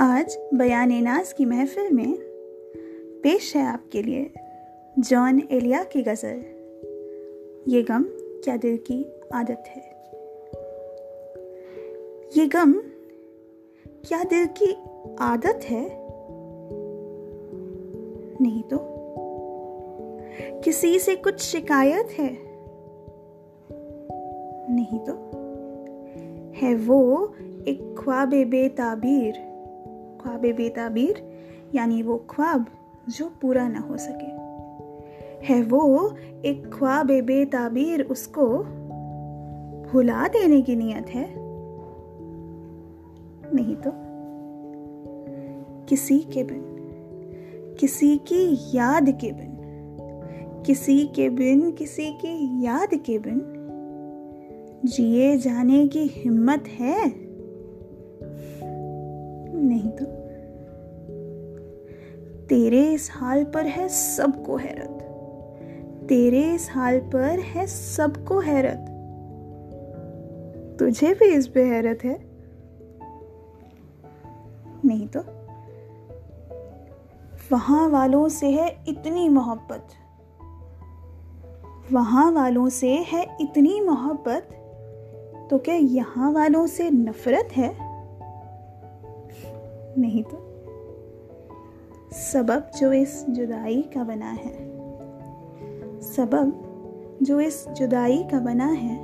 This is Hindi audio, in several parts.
आज बयान नाज की महफिल में पेश है आपके लिए जॉन एलिया की गज़ल। ये गम क्या दिल की आदत है? ये गम क्या दिल की आदत है? नहीं तो? किसी से कुछ शिकायत है? नहीं तो? है वो एक ख्वाब बेताबीर ख्वाब बेताबीर, यानी वो ख्वाब जो पूरा ना हो सके। है वो एक ख्वाब बेताबीर, उसको भुला देने की नियत है? नहीं तो। किसी के बिन, किसी की याद के बिन, किसी के बिन, किसी की याद के बिन जिए जाने की हिम्मत है? नहीं तो तेरे इस हाल पर है सबको हैरत। तेरे इस हाल पर है सबको हैरत। तुझे भी इस पे हैरत है। नहीं तो? वहाँ वालों से है इतनी मोहब्बत। वहाँ वालों से है इतनी मोहब्बत। तो क्या यहाँ वालों से नफरत है? नहीं तो। सबब जो इस जुदाई का बना है। सबब जो इस जुदाई का बना है,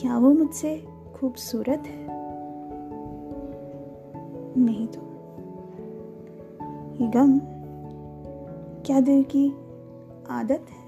क्या वो मुझसे खूबसूरत है? नहीं तो। ये गम क्या दिल की आदत है?